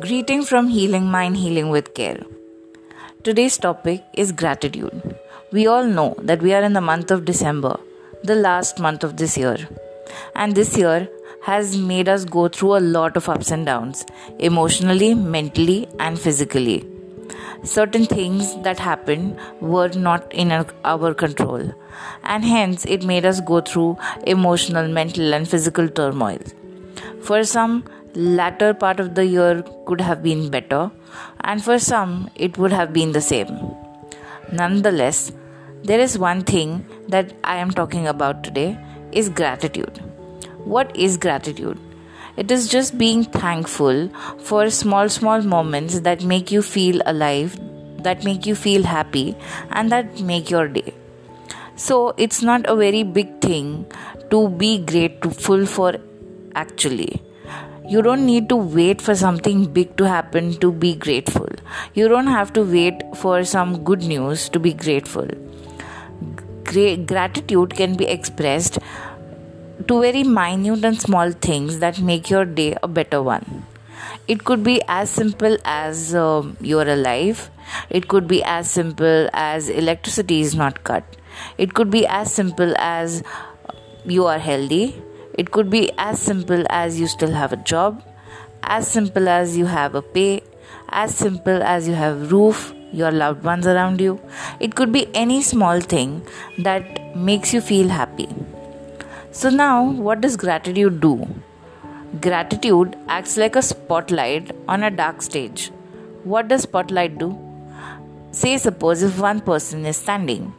Greeting from Healing Mind, Healing with Care. Today's topic is gratitude. We all know that we are in the month of December, the last month of this year. And this year has made us go through a lot of ups and downs, emotionally, mentally, and physically. Certain things that happened were not in our control, and hence it made us go through emotional, mental, and physical turmoil. For some, latter part of the year could have been better, and for some, it would have been the same. Nonetheless, there is one thing that I am talking about today is gratitude. What is gratitude? It is just being thankful for small, small moments that make you feel alive, that make you feel happy, and that make your day. So, it's not a very big thing to be grateful for actually you don't need to wait for something big to happen to be grateful. You don't have to wait for some good news to be grateful. Gra- gratitude can be expressed to very minute and small things that make your day a better one. It could be as simple as uh, you're alive. It could be as simple as electricity is not cut. It could be as simple as you are healthy it could be as simple as you still have a job, as simple as you have a pay, as simple as you have roof, your loved ones around you. It could be any small thing that makes you feel happy. So now what does gratitude do? Gratitude acts like a spotlight on a dark stage. What does spotlight do? Say suppose if one person is standing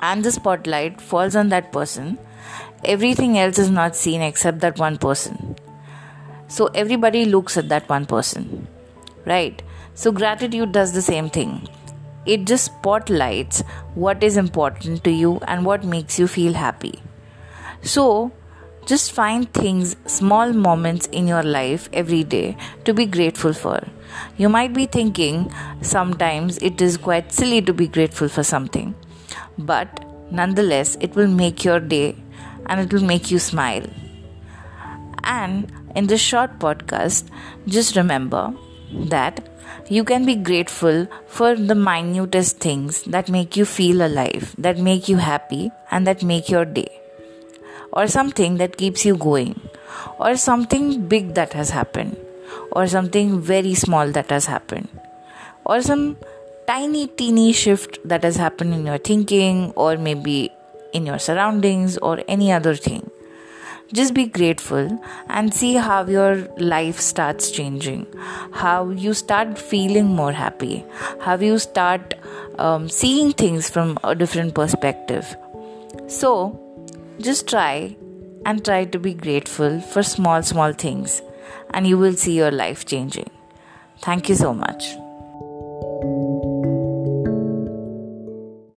and the spotlight falls on that person everything else is not seen except that one person. So everybody looks at that one person, right? So gratitude does the same thing. It just spotlights what is important to you and what makes you feel happy. So just find things, small moments in your life every day to be grateful for. You might be thinking sometimes it is quite silly to be grateful for something, but nonetheless, it will make your day and it will make you smile. And in this short podcast, just remember that you can be grateful for the minutest things that make you feel alive, that make you happy, and that make your day. Or something that keeps you going, or something big that has happened, or something very small that has happened, or some tiny, teeny shift that has happened in your thinking, or maybe in your surroundings or any other thing. Just be grateful and see how your life starts changing, how you start feeling more happy, how you start um, seeing things from a different perspective. So, just try and try to be grateful for small, small things, and you will see your life changing. Thank you so much.